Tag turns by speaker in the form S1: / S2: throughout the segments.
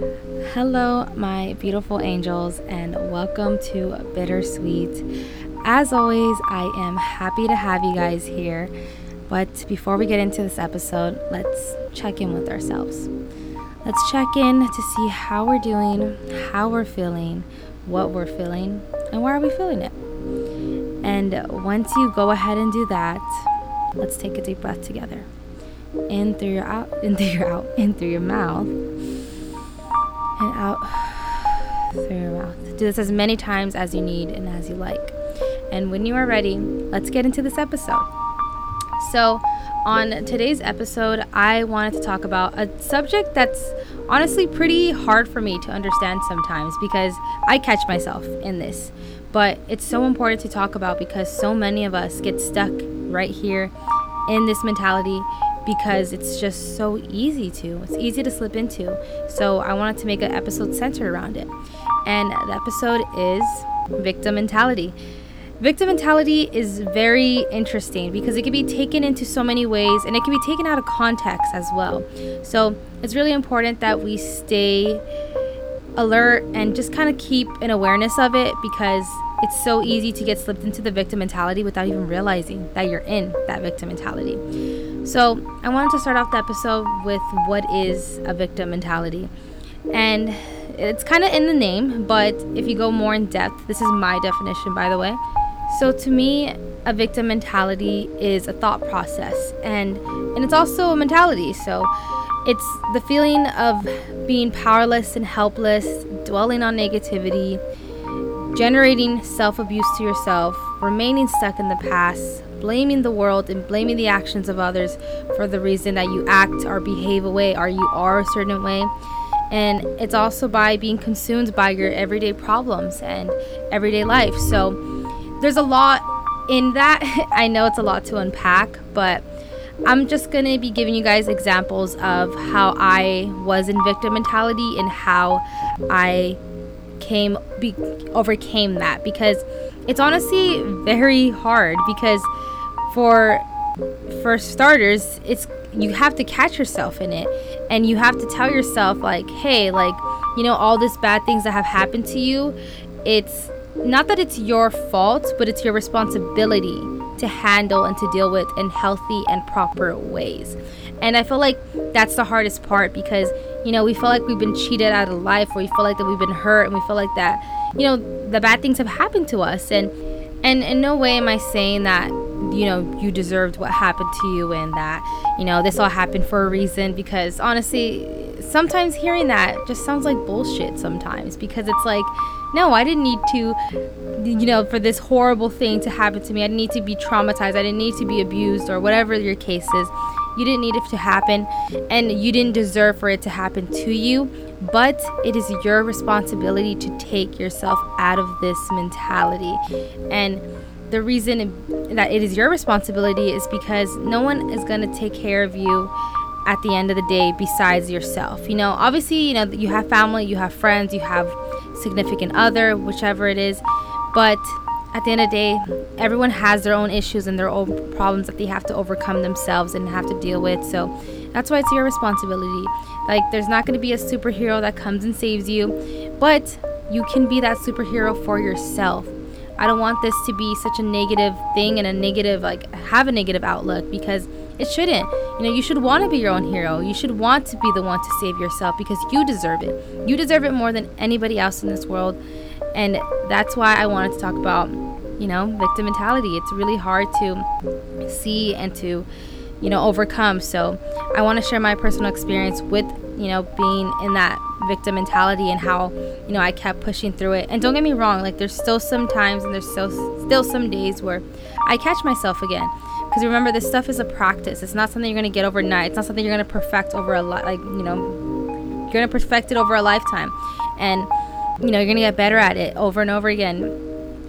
S1: Hello, my beautiful angels, and welcome to Bittersweet. As always, I am happy to have you guys here. But before we get into this episode, let's check in with ourselves. Let's check in to see how we're doing, how we're feeling, what we're feeling, and why are we feeling it. And once you go ahead and do that, let's take a deep breath together. In through your out, in through your out, in through your mouth, out through your mouth. Do this as many times as you need and as you like. And when you are ready, let's get into this episode. So, on today's episode, I wanted to talk about a subject that's honestly pretty hard for me to understand sometimes because I catch myself in this. But it's so important to talk about because so many of us get stuck right here in this mentality because it's just so easy to. It's easy to slip into. So I wanted to make an episode centered around it. And the episode is victim mentality. Victim mentality is very interesting because it can be taken into so many ways and it can be taken out of context as well. So it's really important that we stay alert and just kind of keep an awareness of it because it's so easy to get slipped into the victim mentality without even realizing that you're in that victim mentality. So, I wanted to start off the episode with what is a victim mentality. And it's kind of in the name, but if you go more in depth, this is my definition, by the way. So, to me, a victim mentality is a thought process and and it's also a mentality. So, it's the feeling of being powerless and helpless, dwelling on negativity, generating self abuse to yourself, remaining stuck in the past, blaming the world and blaming the actions of others for the reason that you act or behave a way or you are a certain way. And it's also by being consumed by your everyday problems and everyday life. So there's a lot in that. I know it's a lot to unpack, but I'm just going to be giving you guys examples of how I was in victim mentality and how I came be, overcame that because it's honestly very hard because for for starters it's you have to catch yourself in it. And you have to tell yourself like hey like you know all these bad things that have happened to you it's not that it's your fault but it's your responsibility to handle and to deal with in healthy and proper ways. And i feel like that's the hardest part because you know we feel like we've been cheated out of life or we feel like that we've been hurt and we feel like that you know the bad things have happened to us. And and in no way am i saying that you know you deserved what happened to you and that you know this all happened for a reason because honestly sometimes hearing that just sounds like bullshit sometimes because it's like no i didn't need to you know for this horrible thing to happen to me. I didn't need to be traumatized. I didn't need to be abused or whatever your case is. You didn't need it to happen and you didn't deserve for it to happen to you but it is your responsibility to take yourself out of this mentality. And the reason that it is your responsibility is because no one is going to take care of you at the end of the day besides yourself. You know, obviously, you know, you have family, you have friends, you have significant other, whichever it is, but at the end of the day, everyone has their own issues and their own problems that they have to overcome themselves and have to deal with. So that's why it's your responsibility. Like, there's not going to be a superhero that comes and saves you, but you can be that superhero for yourself. I don't want this to be such a negative thing and a negative, like, have a negative outlook because it shouldn't. You know, you should want to be your own hero. You should want to be the one to save yourself because you deserve it. You deserve it more than anybody else in this world. And that's why I wanted to talk about, you know, victim mentality. It's really hard to see and to, you know, overcome. So I want to share my personal experience with, you know, being in that victim mentality and how you know I kept pushing through it. And don't get me wrong, like there's still some times and there's still still some days where I catch myself again. Because remember, this stuff is a practice. It's not something you're gonna get overnight. It's not something you're gonna perfect over a lot. Like you know, you're gonna perfect it over a lifetime, and you know you're gonna get better at it over and over again.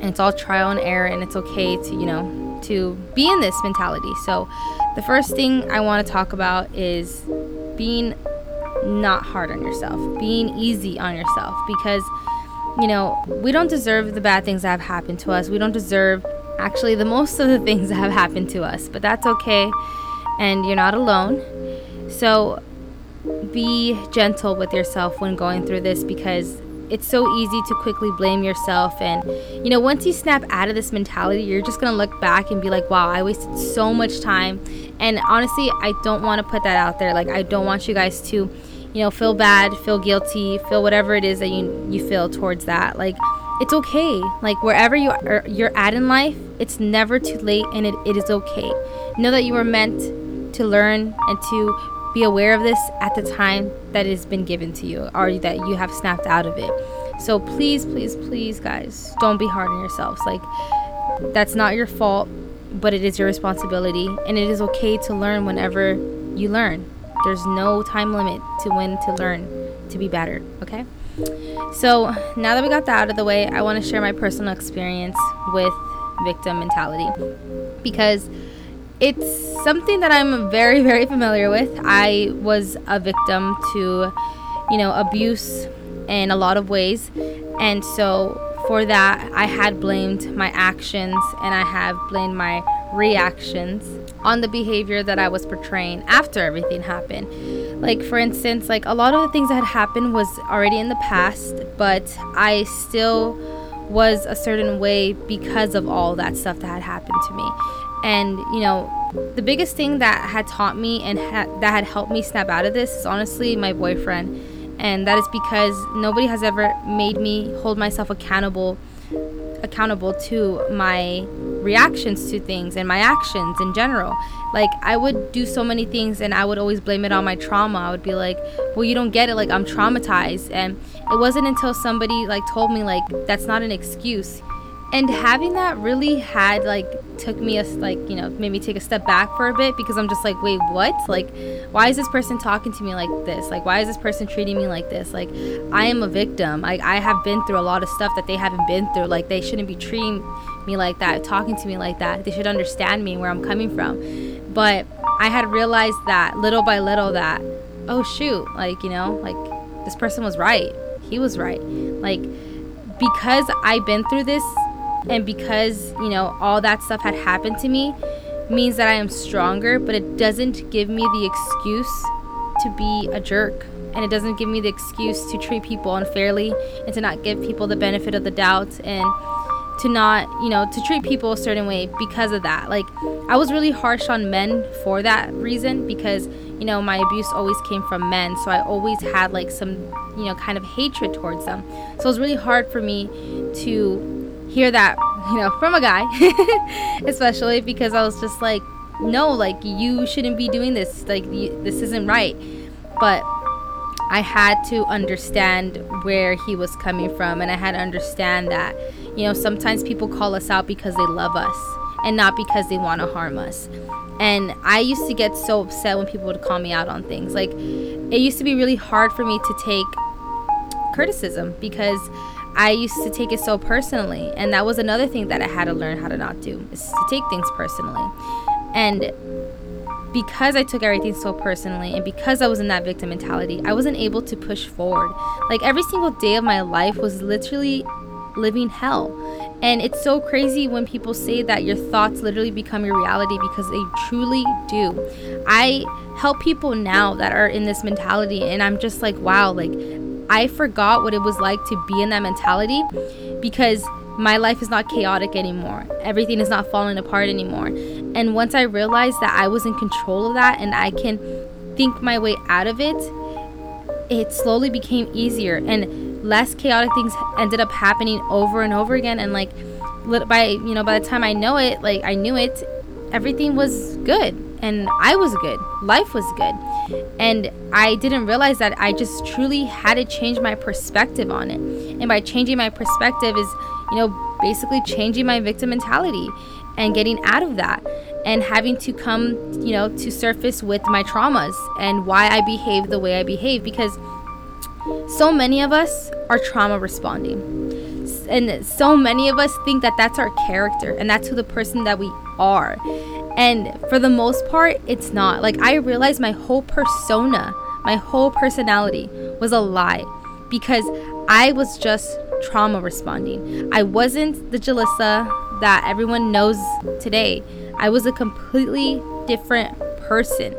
S1: And it's all trial and error, and it's okay to you know to be in this mentality. So, the first thing I want to talk about is being not hard on yourself, being easy on yourself because you know, we don't deserve the bad things that have happened to us. We don't deserve actually the most of the things that have happened to us, but that's okay and you're not alone. So, be gentle with yourself when going through this because it's so easy to quickly blame yourself and you know once you snap out of this mentality you're just gonna look back and be like wow i wasted so much time. And honestly i don't want to put that out there. Like i don't want you guys to you know feel bad feel guilty feel whatever it is that you you feel towards that. Like it's okay. Like wherever you are you're at in life it's never too late and it, it is okay. Know that you were meant to learn and to be aware of this at the time that it has been given to you or that you have snapped out of it. So please, please, please, guys, don't be hard on yourselves. Like, that's not your fault, but it is your responsibility. And it is okay to learn whenever you learn. There's no time limit to when to learn to be better, okay? So now that we got that out of the way, I want to share my personal experience with victim mentality because it's something that I'm very, very familiar with. I was a victim to, you know, abuse in a lot of ways. And so for that, I had blamed my actions and I have blamed my reactions on the behavior that I was portraying after everything happened. Like, for instance, like a lot of the things that had happened was already in the past, but I still was a certain way because of all that stuff that had happened to me. And, you know, the biggest thing that had taught me and ha- that had helped me snap out of this is honestly my boyfriend. And that is because nobody has ever made me hold myself accountable accountable to my reactions to things and my actions in general. Like I would do so many things and I would always blame it on my trauma. I would be like, "Well, you don't get it. Like I'm traumatized." And it wasn't until somebody like told me like that's not an excuse and having that really had like took me a like you know made me take a step back for a bit because i'm just like wait what? Like why is this person talking to me like this? Like why is this person treating me like this? Like i am a victim. Like i have been through a lot of stuff that they haven't been through. Like they shouldn't be treating me like that talking to me like that. They should understand me where i'm coming from. But i had realized that little by little that oh shoot like you know like this person was right. He was right. Like because i've been through this and because, you know, all that stuff had happened to me means that I am stronger, but it doesn't give me the excuse to be a jerk. And it doesn't give me the excuse to treat people unfairly and to not give people the benefit of the doubt and to not, you know, to treat people a certain way because of that. Like, I was really harsh on men for that reason because, you know, my abuse always came from men. So I always had like some, you know, kind of hatred towards them. So it was really hard for me to hear that, you know, from a guy, especially because I was just like, no, like you shouldn't be doing this. Like you, this isn't right. But I had to understand where he was coming from and I had to understand that, you know, sometimes people call us out because they love us and not because they want to harm us. And I used to get so upset when people would call me out on things. Like it used to be really hard for me to take criticism because I used to take it so personally. And that was another thing that I had to learn how to not do is to take things personally. And because I took everything so personally and because I was in that victim mentality, I wasn't able to push forward. Like every single day of my life was literally living hell. And it's so crazy when people say that your thoughts literally become your reality because they truly do. I help people now that are in this mentality and I'm just like, wow, like I forgot what it was like to be in that mentality because my life is not chaotic anymore. Everything is not falling apart anymore. And once I realized that I was in control of that and I can think my way out of it, it slowly became easier and less chaotic things ended up happening over and over again and like by you know by the time I know it, like I knew it, everything was good and I was good. Life was good. And I didn't realize that I just truly had to change my perspective on it. And by changing my perspective is, you know, basically changing my victim mentality and getting out of that and having to come, you know, to surface with my traumas and why I behave the way I behave because so many of us are trauma responding. And so many of us think that that's our character and that's who the person that we are. And for the most part, it's not. Like, I realized my whole persona, my whole personality was a lie because I was just trauma responding. I wasn't the Jolissa that everyone knows today. I was a completely different person.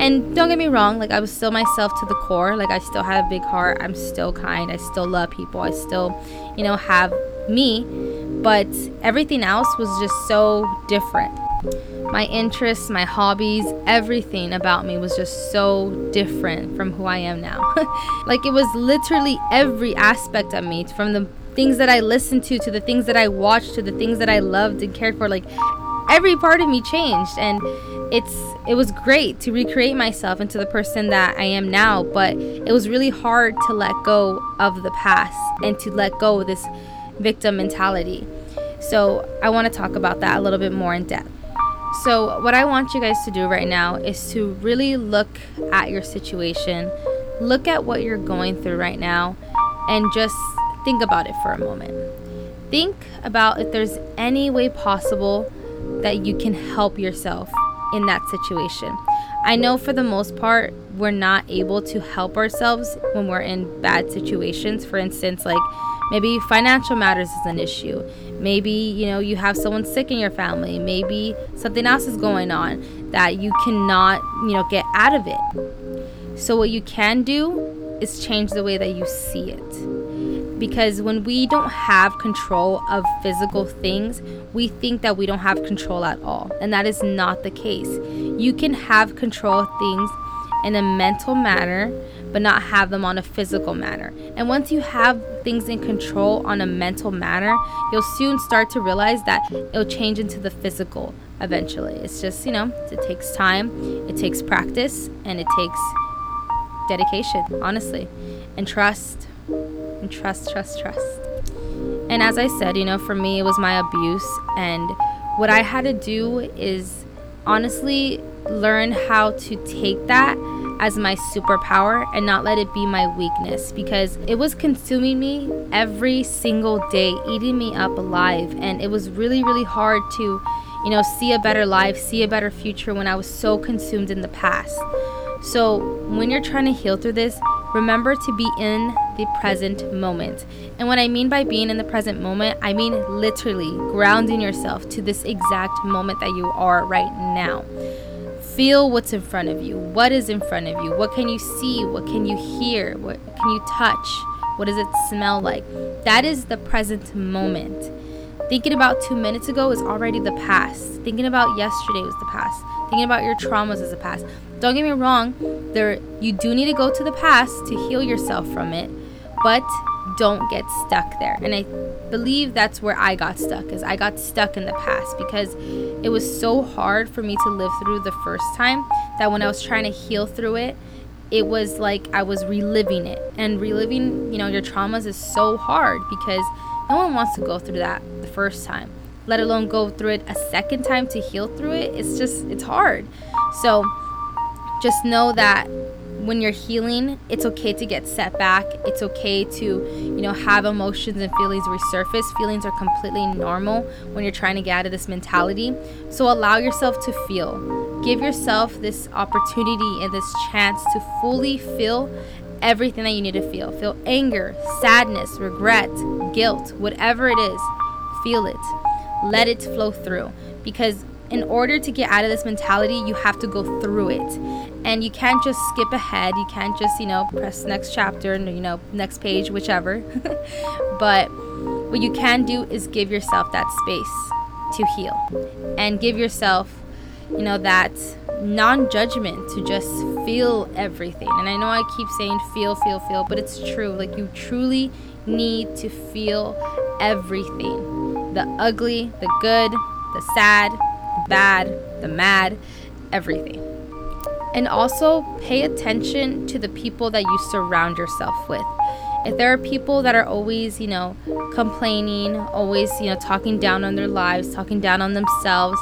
S1: And don't get me wrong, like I was still myself to the core. Like I still had a big heart. I'm still kind. I still love people. I still, you know, have me. But everything else was just so different. My interests, my hobbies, everything about me was just so different from who I am now. like it was literally every aspect of me from the things that I listened to to the things that I watched to the things that I loved and cared for. Like every part of me changed and it's it was great to recreate myself into the person that I am now but it was really hard to let go of the past and to let go of this victim mentality. So I want to talk about that a little bit more in depth so what I want you guys to do right now is to really look at your situation look at what you're going through right now and just think about it for a moment think about if there's any way possible that you can help yourself in that situation. I know for the most part, we're not able to help ourselves when we're in bad situations. For instance, like maybe financial matters is an issue. Maybe, you know, you have someone sick in your family. Maybe something else is going on that you cannot, you know, get out of it. So, what you can do is change the way that you see it because when we don't have control of physical things, we think that we don't have control at all. And that is not the case. You can have control of things in a mental manner, but not have them on a physical manner. And once you have things in control on a mental manner, you'll soon start to realize that it'll change into the physical eventually. It's just, you know, it takes time, it takes practice, and it takes dedication, honestly, and trust and trust, trust, trust. And as I said, you know, for me, it was my abuse. And what I had to do is honestly learn how to take that as my superpower and not let it be my weakness because it was consuming me every single day, eating me up alive. And it was really, really hard to, you know, see a better life, see a better future when I was so consumed in the past. So when you're trying to heal through this, remember to be in the present moment. And what I mean by being in the present moment, I mean literally grounding yourself to this exact moment that you are right now. Feel what's in front of you. What is in front of you? What can you see? What can you hear? What can you touch? What does it smell like? That is the present moment. Thinking about two minutes ago is already the past. Thinking about yesterday was the past. Thinking about your traumas is the past. Don't get me wrong, there you do need to go to the past to heal yourself from it, but don't get stuck there. And I believe that's where I got stuck is I got stuck in the past because it was so hard for me to live through the first time that when I was trying to heal through it, it was like I was reliving it. And reliving, you know, your traumas is so hard because no one wants to go through that the first time, let alone go through it a second time to heal through it. It's just, it's hard. So just know that when you're healing, it's okay to get set back. It's okay to, you know, have emotions and feelings resurface. Feelings are completely normal when you're trying to get out of this mentality. So allow yourself to feel. Give yourself this opportunity and this chance to fully feel everything that you need to feel. Feel anger, sadness, regret, guilt, whatever it is, feel it. Let it flow through because in order to get out of this mentality, you have to go through it. And you can't just skip ahead. You can't just, you know, press next chapter and, you know, next page, whichever. but what you can do is give yourself that space to heal and give yourself, you know, that non judgment to just feel everything. And I know I keep saying feel, feel, feel, but it's true. Like, you truly need to feel everything the ugly, the good, the sad, bad, the mad, everything. And also pay attention to the people that you surround yourself with. If there are people that are always, you know, complaining, always, you know, talking down on their lives, talking down on themselves,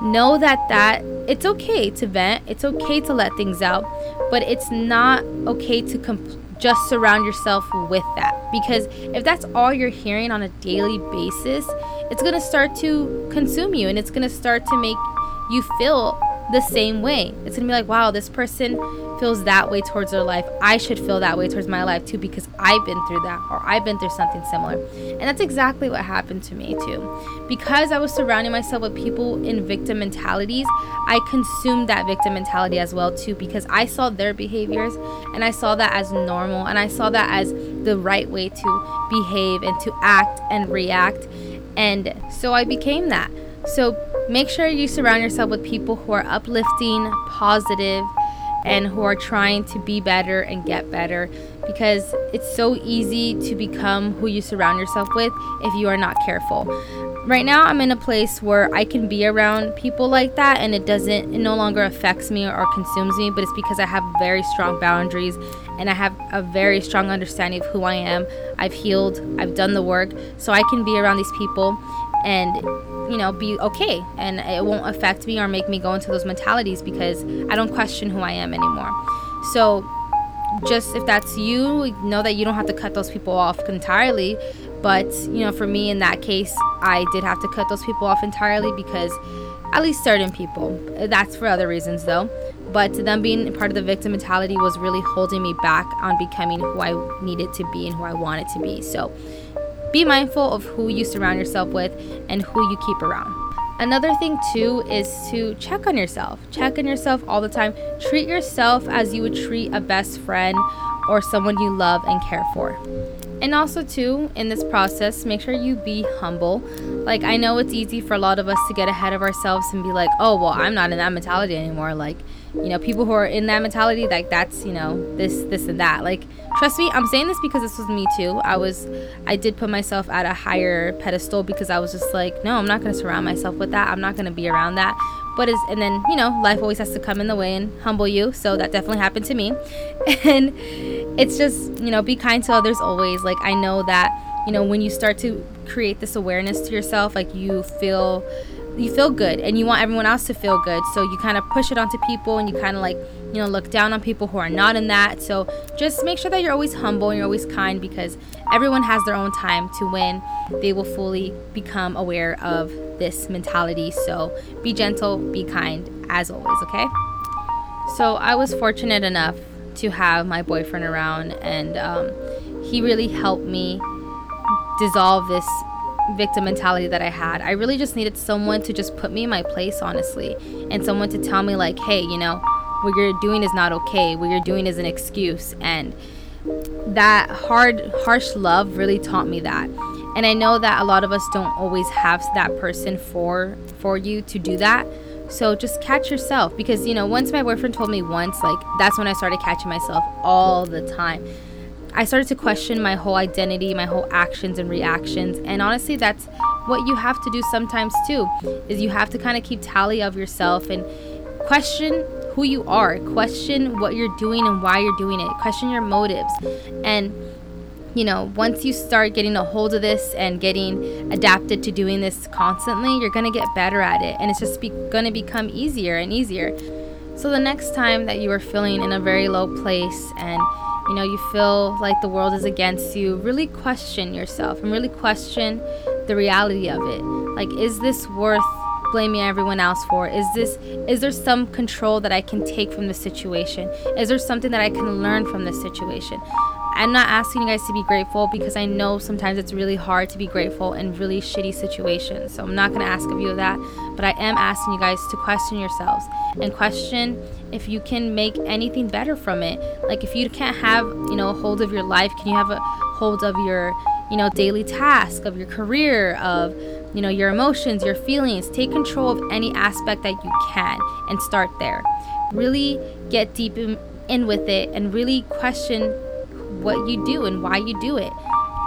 S1: know that that it's okay to vent it's okay to let things out but it's not okay to comp- just surround yourself with that because if that's all you're hearing on a daily basis it's going to start to consume you and it's going to start to make you feel the same way. It's gonna be like, wow, this person feels that way towards their life. I should feel that way towards my life too because I've been through that or I've been through something similar. And that's exactly what happened to me too. Because I was surrounding myself with people in victim mentalities, I consumed that victim mentality as well too because I saw their behaviors and I saw that as normal and I saw that as the right way to behave and to act and react. And so I became that. So make sure you surround yourself with people who are uplifting, positive, and who are trying to be better and get better because it's so easy to become who you surround yourself with if you are not careful. Right now, I'm in a place where I can be around people like that and it doesn't, it no longer affects me or consumes me, but it's because I have very strong boundaries and I have a very strong understanding of who I am. I've healed, I've done the work, so I can be around these people and you know be okay and it won't affect me or make me go into those mentalities because i don't question who i am anymore so just if that's you know that you don't have to cut those people off entirely but you know for me in that case i did have to cut those people off entirely because at least certain people that's for other reasons though but them being part of the victim mentality was really holding me back on becoming who i needed to be and who i wanted to be so be mindful of who you surround yourself with and who you keep around. Another thing, too, is to check on yourself. Check on yourself all the time. Treat yourself as you would treat a best friend or someone you love and care for. And also, too, in this process, make sure you be humble. Like, I know it's easy for a lot of us to get ahead of ourselves and be like, oh, well, I'm not in that mentality anymore. Like, you know, people who are in that mentality, like, that's, you know, this, this, and that. Like, trust me, I'm saying this because this was me too. I was, I did put myself at a higher pedestal because I was just like, no, I'm not going to surround myself with that. I'm not going to be around that but is and then you know life always has to come in the way and humble you. So that definitely happened to me. And it's just you know be kind to others always. Like i know that you know when you start to create this awareness to yourself like you feel you feel good and you want everyone else to feel good. So you kind of push it onto people and you kind of like you know look down on people who are not in that. So just make sure that you're always humble and you're always kind because everyone has their own time to when they will fully become aware of this mentality. So be gentle be kind as always okay? So i was fortunate enough to have my boyfriend around and um, he really helped me dissolve this victim mentality that I had. I really just needed someone to just put me in my place, honestly, and someone to tell me, like, hey, you know, what you're doing is not okay. What you're doing is an excuse. And that hard, harsh love really taught me that. And I know that a lot of us don't always have that person for for you to do that. So just catch yourself because you know, once my boyfriend told me once, like that's when I started catching myself all the time. I started to question my whole identity, my whole actions and reactions. And honestly, that's what you have to do sometimes too. Is you have to kind of keep tally of yourself and question who you are, question what you're doing and why you're doing it, question your motives. And you know, once you start getting a hold of this and getting adapted to doing this constantly, you're going to get better at it and it's just be- going to become easier and easier. So the next time that you are feeling in a very low place and you know, you feel like the world is against you, really question yourself and really question the reality of it. Like, is this worth blaming everyone else for? Is this is there some control that I can take from the situation? Is there something that I can learn from this situation? I'm not asking you guys to be grateful because I know sometimes it's really hard to be grateful in really shitty situations. So I'm not going to ask of you that, but I am asking you guys to question yourselves and question if you can make anything better from it. Like if you can't have, you know, a hold of your life, can you have a hold of your, you know, daily task, of your career, of, you know, your emotions, your feelings. Take control of any aspect that you can and start there. Really get deep in, in with it and really question what you do and why you do it.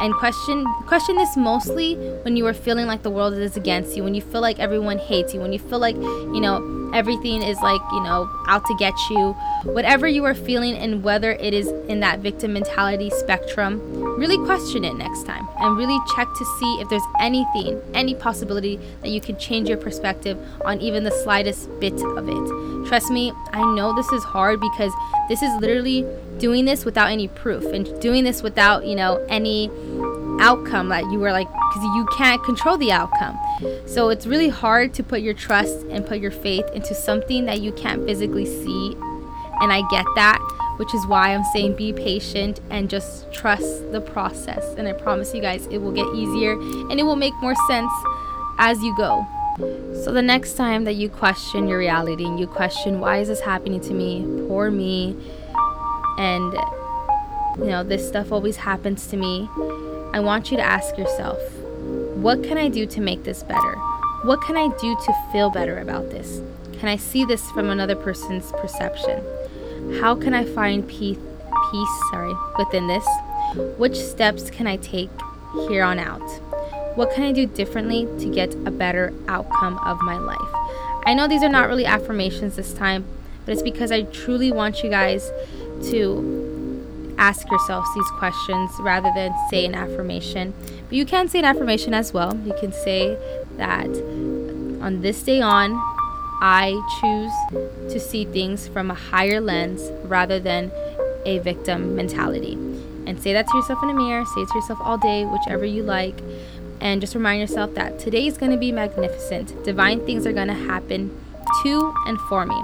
S1: And question question this mostly when you are feeling like the world is against you when you feel like everyone hates you when you feel like you know everything is like you know out to get you. Whatever you are feeling and whether it is in that victim mentality spectrum really question it next time and really check to see if there's anything any possibility that you can change your perspective on even the slightest bit of it. Trust me i know this is hard because this is literally doing this without any proof and doing this without, you know, any outcome that you were like because you can't control the outcome. So it's really hard to put your trust and put your faith into something that you can't physically see and i get that which is why i'm saying be patient and just trust the process and i promise you guys it will get easier and it will make more sense as you go. So the next time that you question your reality and you question why is this happening to me? Poor me. And you know this stuff always happens to me I want you to ask yourself what can I do to make this better? What can I do to feel better about this? Can I see this from another person's perception? How can I find peace, peace sorry, within this? Which steps can I take here on out? What can I do differently to get a better outcome of my life? I know these are not really affirmations this time, but it's because I truly want you guys to ask yourselves these questions rather than say an affirmation. But you can say an affirmation as well. You can say that on this day on, I choose to see things from a higher lens rather than a victim mentality. And say that to yourself in a mirror, say it to yourself all day, whichever you like. And just remind yourself that today is going to be magnificent. Divine things are going to happen to and for me.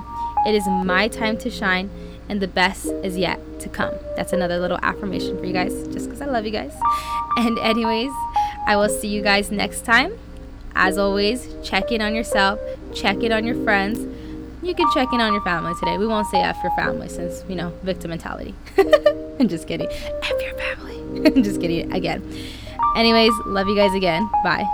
S1: It is my time to shine and the best is yet to come. That's another little affirmation for you guys, just because I love you guys. And, anyways, I will see you guys next time. As always, check in on yourself, check in on your friends. You can check in on your family today. We won't say F your family since, you know, victim mentality. I'm just kidding. F your family. I'm just kidding again. Anyways, love you guys again. Bye.